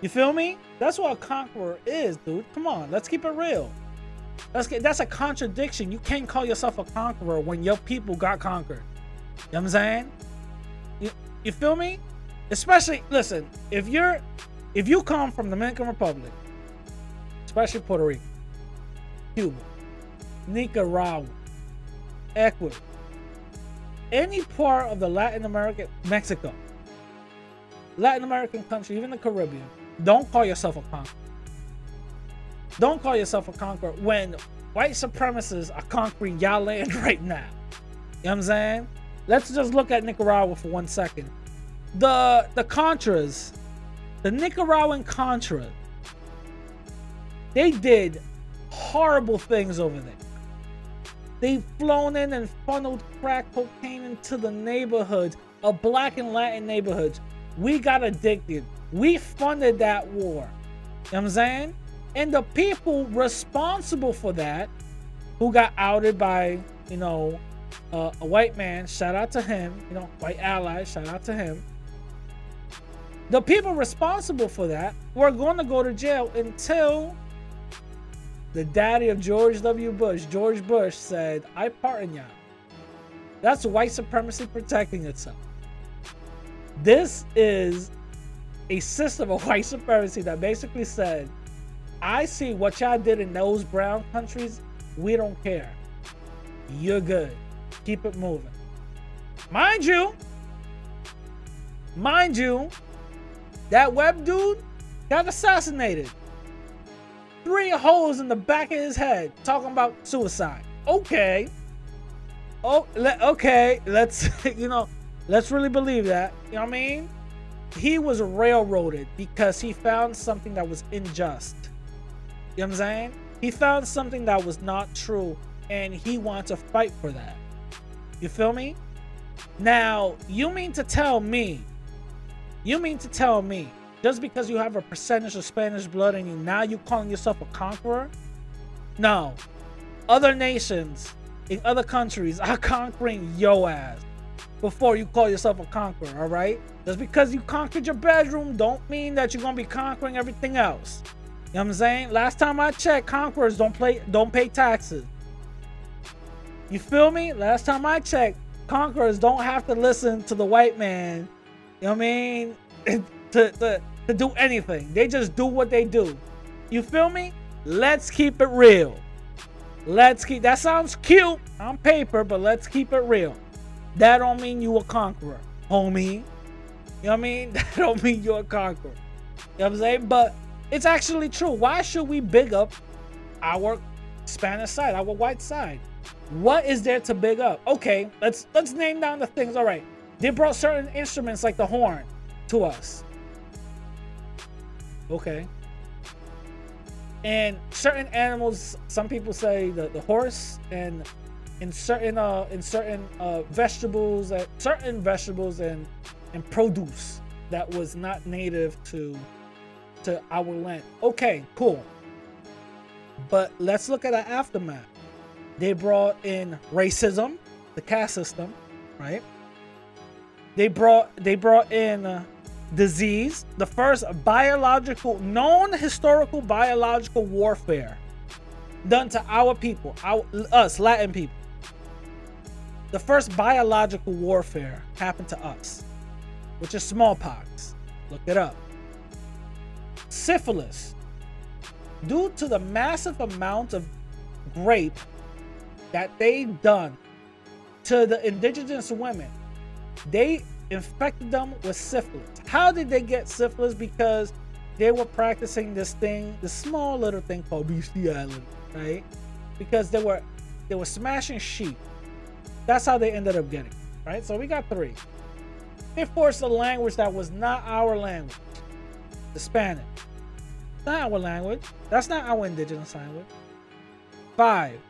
You feel me? That's what a conqueror is, dude. Come on, let's keep it real. Let's that's a contradiction. You can't call yourself a conqueror when your people got conquered. You know what I'm saying? You, you feel me? Especially listen, if you're if you come from the Dominican Republic, especially Puerto Rico, Cuba, Nicaragua, Ecuador, any part of the Latin American, Mexico, Latin American country, even the Caribbean, don't call yourself a conqueror. Don't call yourself a conqueror when white supremacists are conquering y'all land right now. You know what I'm saying? Let's just look at Nicaragua for one second. The the Contras, the Nicaraguan Contras, they did horrible things over there. They've flown in and funneled crack cocaine into the neighborhoods of black and Latin neighborhoods. We got addicted. We funded that war. You know what I'm saying? And the people responsible for that, who got outed by, you know, uh, a white man, shout out to him, you know, white ally, shout out to him. The people responsible for that were going to go to jail until the daddy of George W. Bush, George Bush, said, I pardon y'all. That's white supremacy protecting itself. This is a system of white supremacy that basically said, I see what y'all did in those brown countries. We don't care. You're good. Keep it moving. Mind you, mind you, that Webb dude got assassinated. Three holes in the back of his head talking about suicide. Okay. Oh, le- okay. Let's, you know, let's really believe that. You know what I mean? He was railroaded because he found something that was unjust. You know what I'm saying? He found something that was not true and he wants to fight for that. You feel me? Now, you mean to tell me, you mean to tell me, just because you have a percentage of Spanish blood in you, now you're calling yourself a conqueror? No. Other nations in other countries are conquering your ass before you call yourself a conqueror, all right? Just because you conquered your bedroom don't mean that you're gonna be conquering everything else. You know what I'm saying? Last time I checked, conquerors don't play don't pay taxes. You feel me? Last time I checked, conquerors don't have to listen to the white man. You know what I mean? to, to, to do anything. They just do what they do. You feel me? Let's keep it real. Let's keep that sounds cute on paper, but let's keep it real. That don't mean you a conqueror, homie. You know what I mean? That don't mean you're a conqueror. You know what I'm saying? But it's actually true. Why should we big up our Spanish side, our white side? What is there to big up? Okay, let's let's name down the things. All right. They brought certain instruments like the horn to us. Okay. And certain animals, some people say the, the horse and in certain uh in certain uh vegetables uh, certain vegetables and and produce that was not native to to our land. Okay, cool. But let's look at the aftermath. They brought in racism, the caste system, right? They brought they brought in uh, disease, the first biological known historical biological warfare done to our people, our us Latin people. The first biological warfare happened to us, which is smallpox. Look it up. Syphilis. Due to the massive amount of rape that they done to the indigenous women, they infected them with syphilis. How did they get syphilis? Because they were practicing this thing, this small little thing called bestiality, right? Because they were they were smashing sheep. That's how they ended up getting, right? So we got three. They forced a language that was not our language, the Spanish. Not our language. That's not our indigenous language. Five,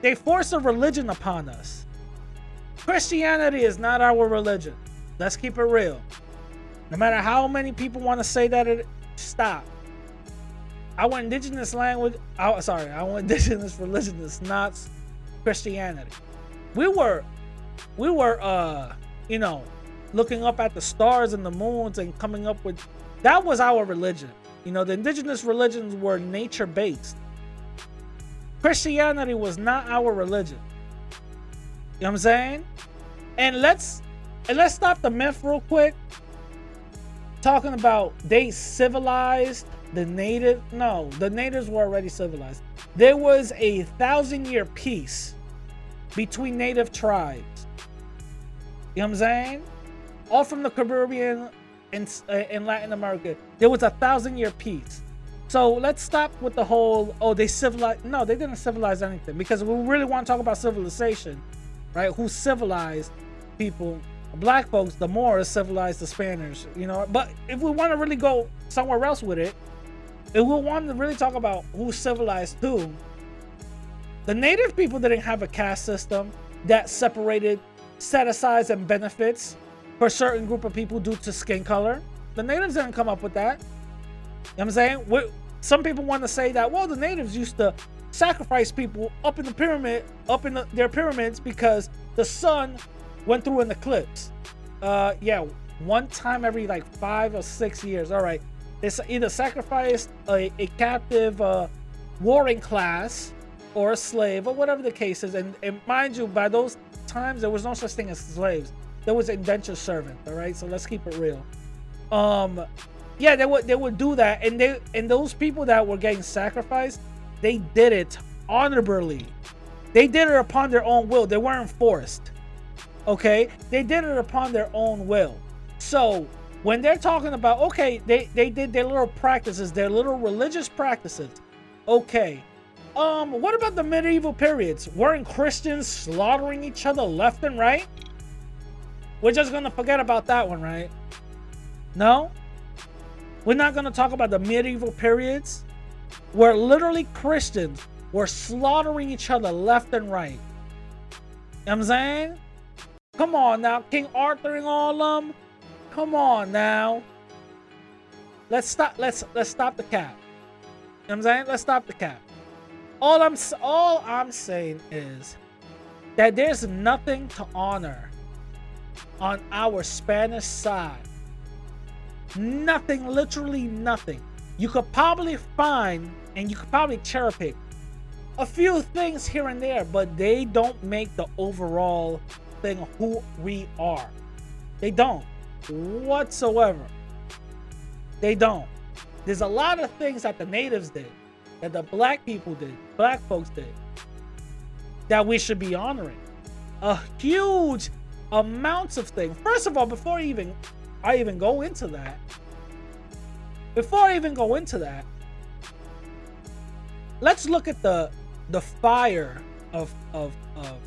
they forced a religion upon us. Christianity is not our religion. Let's keep it real. No matter how many people want to say that, it stop. Our indigenous language, our, sorry, our indigenous religion is not Christianity. We were, we were, uh, you know, looking up at the stars and the moons and coming up with. That was our religion. You know, the indigenous religions were nature based. Christianity was not our religion. You know what I'm saying? And let's and let's stop the myth real quick. Talking about they civilized the native. No, the natives were already civilized. There was a thousand year peace between native tribes. You know what I'm saying? All from the Caribbean and uh, in Latin America. There was a thousand year peace. So let's stop with the whole, oh, they civilized. No, they didn't civilize anything because we really want to talk about civilization, right? Who civilized people black folks, the more civilized the Spaniards, you know. But if we want to really go somewhere else with it, if we want to really talk about who civilized who, the native people didn't have a caste system that separated set asides and benefits for certain group of people due to skin color. The natives didn't come up with that. You know what I'm saying? we some people want to say that, well, the natives used to sacrifice people up in the pyramid, up in the, their pyramids because the sun went through an eclipse. Uh, yeah, one time every like five or six years. All right, they either sacrificed a, a captive uh, warring class or a slave or whatever the case is. And, and mind you, by those times there was no such thing as slaves. There was indentured servant. All right, so let's keep it real. Um, yeah, they would they would do that, and they and those people that were getting sacrificed, they did it honorably. They did it upon their own will. They weren't forced. Okay, they did it upon their own will. So when they're talking about okay, they they did their little practices, their little religious practices. Okay, um, what about the medieval periods? Weren't Christians slaughtering each other left and right? We're just gonna forget about that one, right? No, we're not gonna talk about the medieval periods where literally Christians were slaughtering each other left and right. You know what I'm saying? Come on now, King Arthur and all of them. Come on now. Let's stop. Let's let's stop the cap. You know I'm saying? Let's stop the cap. All I'm all I'm saying is that there's nothing to honor on our Spanish side. Nothing, literally nothing. You could probably find and you could probably cherry pick a few things here and there, but they don't make the overall thing who we are. They don't whatsoever. They don't. There's a lot of things that the natives did, that the black people did, black folks did, that we should be honoring. A huge amounts of things. First of all, before even I even go into that, before I even go into that, let's look at the the fire of of of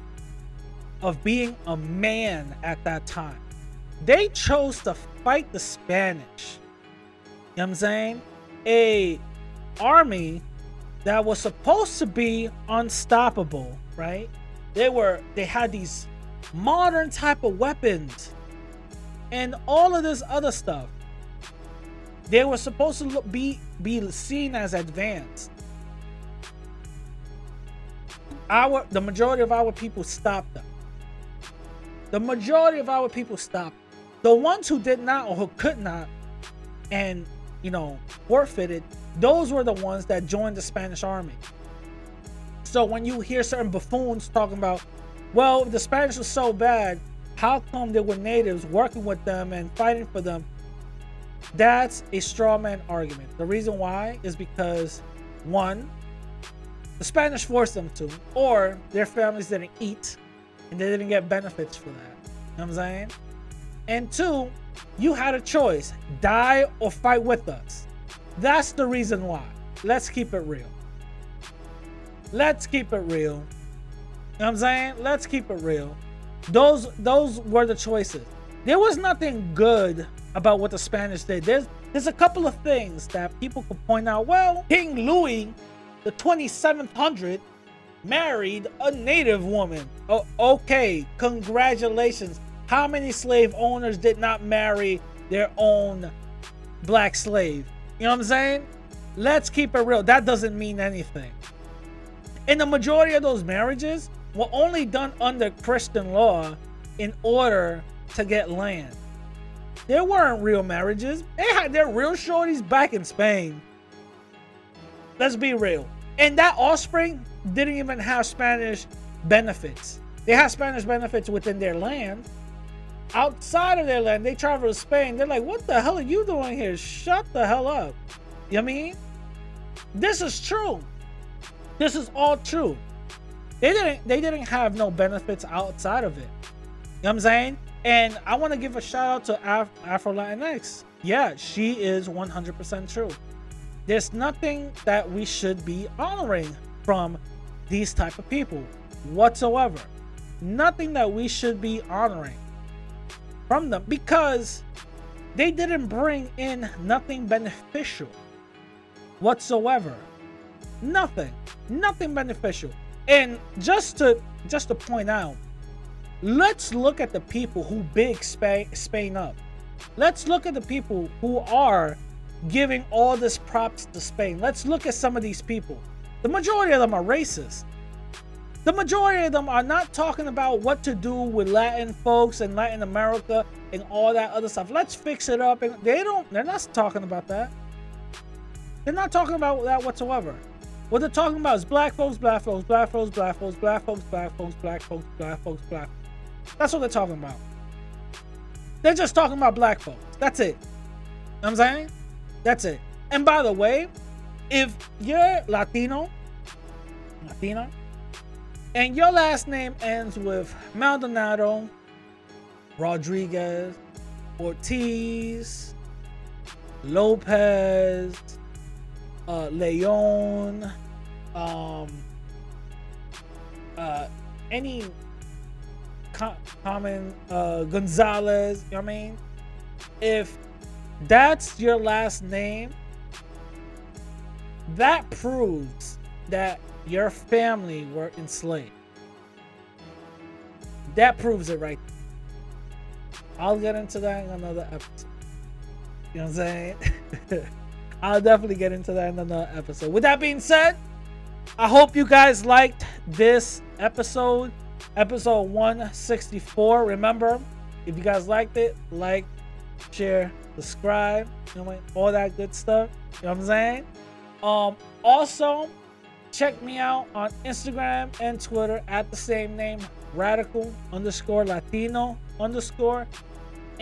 of being a man at that time. They chose to fight the Spanish. You know what I'm saying? A army that was supposed to be unstoppable, right? They were they had these modern type of weapons and all of this other stuff. They were supposed to look, be be seen as advanced. Our the majority of our people stopped them. The majority of our people stopped. The ones who did not or who could not, and you know, forfeited, those were the ones that joined the Spanish army. So when you hear certain buffoons talking about, well, the Spanish were so bad, how come there were natives working with them and fighting for them? That's a straw man argument. The reason why is because one, the Spanish forced them to, or their families didn't eat and they didn't get benefits for that. You know what I'm saying? And two, you had a choice die or fight with us. That's the reason why. Let's keep it real. Let's keep it real. Know I'm saying? Let's keep it real. Those those were the choices. There was nothing good about what the Spanish did. There's there's a couple of things that people could point out. Well, King Louis, the 2700, married a native woman. Oh, okay, congratulations. How many slave owners did not marry their own black slave? You know what I'm saying? Let's keep it real. That doesn't mean anything. In the majority of those marriages were only done under Christian law in order to get land. There weren't real marriages. They had their real shorties back in Spain. Let's be real. And that offspring didn't even have Spanish benefits. They had Spanish benefits within their land. Outside of their land, they travel to Spain. They're like, what the hell are you doing here? Shut the hell up. You know I mean? This is true. This is all true. They didn't they didn't have no benefits outside of it. You know what I'm saying? And I want to give a shout out to Af- Afro Latinx. Yeah, she is 100% true. There's nothing that we should be honoring from these type of people whatsoever. Nothing that we should be honoring from them because they didn't bring in nothing beneficial whatsoever. Nothing. Nothing beneficial. And just to just to point out, let's look at the people who big Spain, up. Let's look at the people who are giving all this props to Spain. Let's look at some of these people. The majority of them are racist. The majority of them are not talking about what to do with Latin folks and Latin America and all that other stuff. Let's fix it up. And they don't. They're not talking about that. They're not talking about that whatsoever. What they're talking about is black folks, black folks, black folks, black folks, black folks, black folks, black folks, black folks, black. That's what they're talking about. They're just talking about black folks. That's it. I'm saying? That's it. And by the way, if you're Latino, Latina, and your last name ends with Maldonado, Rodriguez, Ortiz, Lopez, uh, Leon, um, uh, any co- common uh, Gonzalez, you know I mean? If that's your last name, that proves that your family were enslaved. That proves it right. I'll get into that in another episode. You know what I'm saying? I'll definitely get into that in another episode. With that being said, I hope you guys liked this episode, episode 164. Remember, if you guys liked it, like, share, subscribe, you know, all that good stuff. You know what I'm saying? Um, also, check me out on Instagram and Twitter at the same name, radical underscore Latino underscore.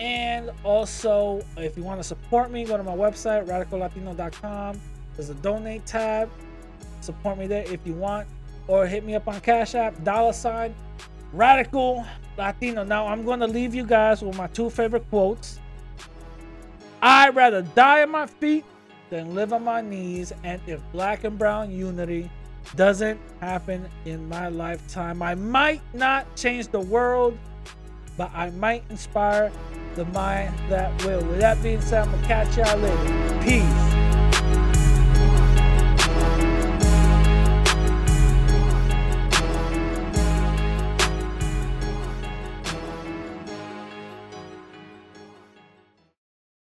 And also, if you want to support me, go to my website, radicallatino.com. There's a donate tab. Support me there if you want. Or hit me up on Cash App, dollar sign, radical Latino. Now, I'm going to leave you guys with my two favorite quotes. I'd rather die on my feet than live on my knees. And if black and brown unity doesn't happen in my lifetime, I might not change the world, but I might inspire the mind that will. With that being said, I'm going to catch y'all later. Peace.